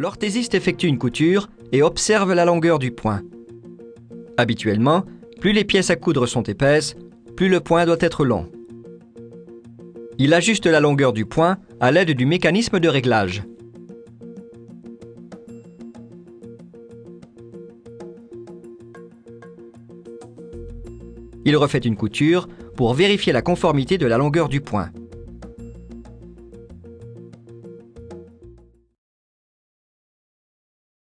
L'orthésiste effectue une couture et observe la longueur du point. Habituellement, plus les pièces à coudre sont épaisses, plus le point doit être long. Il ajuste la longueur du point à l'aide du mécanisme de réglage. Il refait une couture pour vérifier la conformité de la longueur du point.